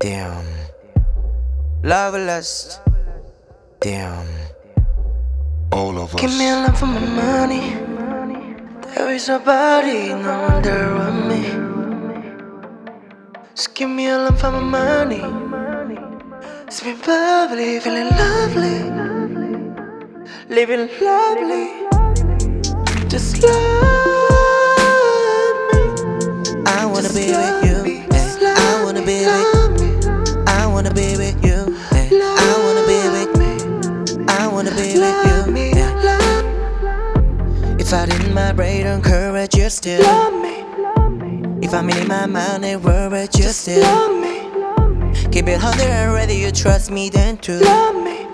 Damn. Love lust. Damn. All of us. Give me a lot for my money. There is a body no wonder on me. Just give me a lot for my money. It's been bubbly, feeling lovely, living lovely. Just love love, If I didn't my brain and courage, you still. love me, If I'm in my mind and worried, you still. love me, Keep it hundred and ready, you trust me then too. love me.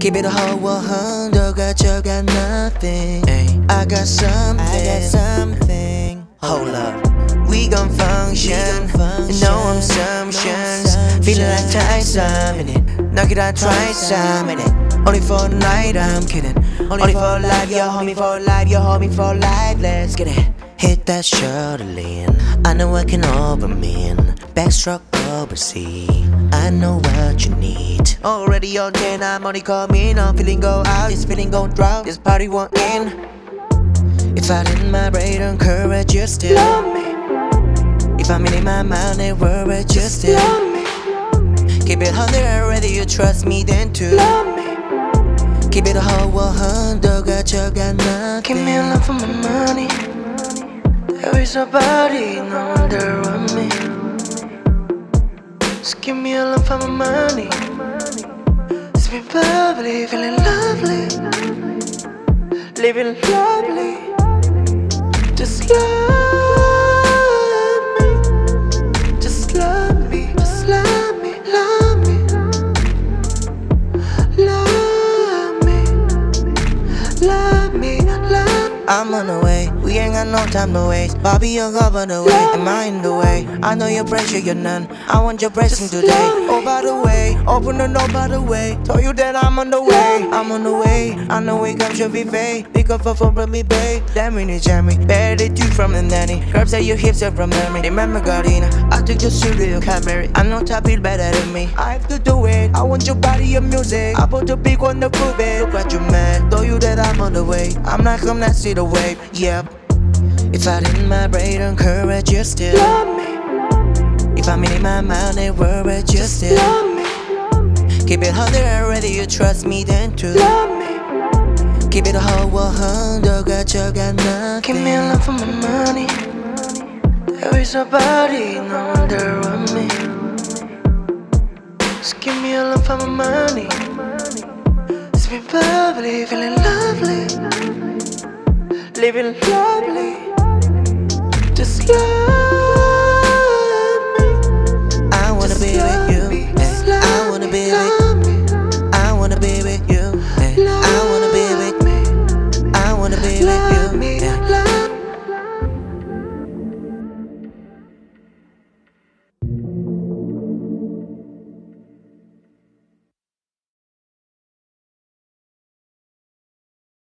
Keep it a whole one hundred, got you got nothing. Ay, I got something. I got something. Hold up. We gon' function, no assumptions. Feeling like try some in it. Knock it out, try some in it. Only for a night, I'm kidding. Only for life, you hold me for life, you hold me for life. Let's get it. Hit that shoulder lean. I know I can over mean. Backstroke oversee. I know what you need. Already on 10, I'm only coming. I'm feeling go out, this feeling go drown. This party won't end. If I didn't my brain and courage, you still. Love me, If I'm in my mind and worried, you still. love me, Keep it hundred and ready, you trust me then too. love me. Keep it a whole one hundred, got you got nothing. Give me lot for my money. There is a body no wonder on me. Just give me a lot for my money. It's been bubbly, feeling lovely, living lovely. I'm on the way, we ain't got no time to waste. Bobby, you're over the way, am I in the way? I know your pressure, you're none. I want your blessing today. Oh, by the way, open the door by the way. Told you that I'm on the way, I'm on the way. I know we come should be fake. Pick up a phone from me, babe. Damn me, jammy. Better you from the nanny. Curbs at your hips are from memory. Remember, Gardena, I took your studio camera. I know top feel better than me. I have to do it. I want your body, your music. I put the big one to prove it. Look at you, man. That I'm on the way. I'm not come not see the wave. Yep. If I didn't my brain and courage, you still. Love me, If I'm in my mind and worried, you still. love me, Keep it hundred and ready, you trust me then too. love me. Keep it a whole one hundred, oh got you got nothing. Give me a lot for my money. There is a body no wonder on me. Just give me a lot for my money. Living bubbly, feeling lovely. Living lovely. Just love me. I wanna be with you. Eh. I wanna be with I wanna be with you. Eh. I wanna be with I wanna be with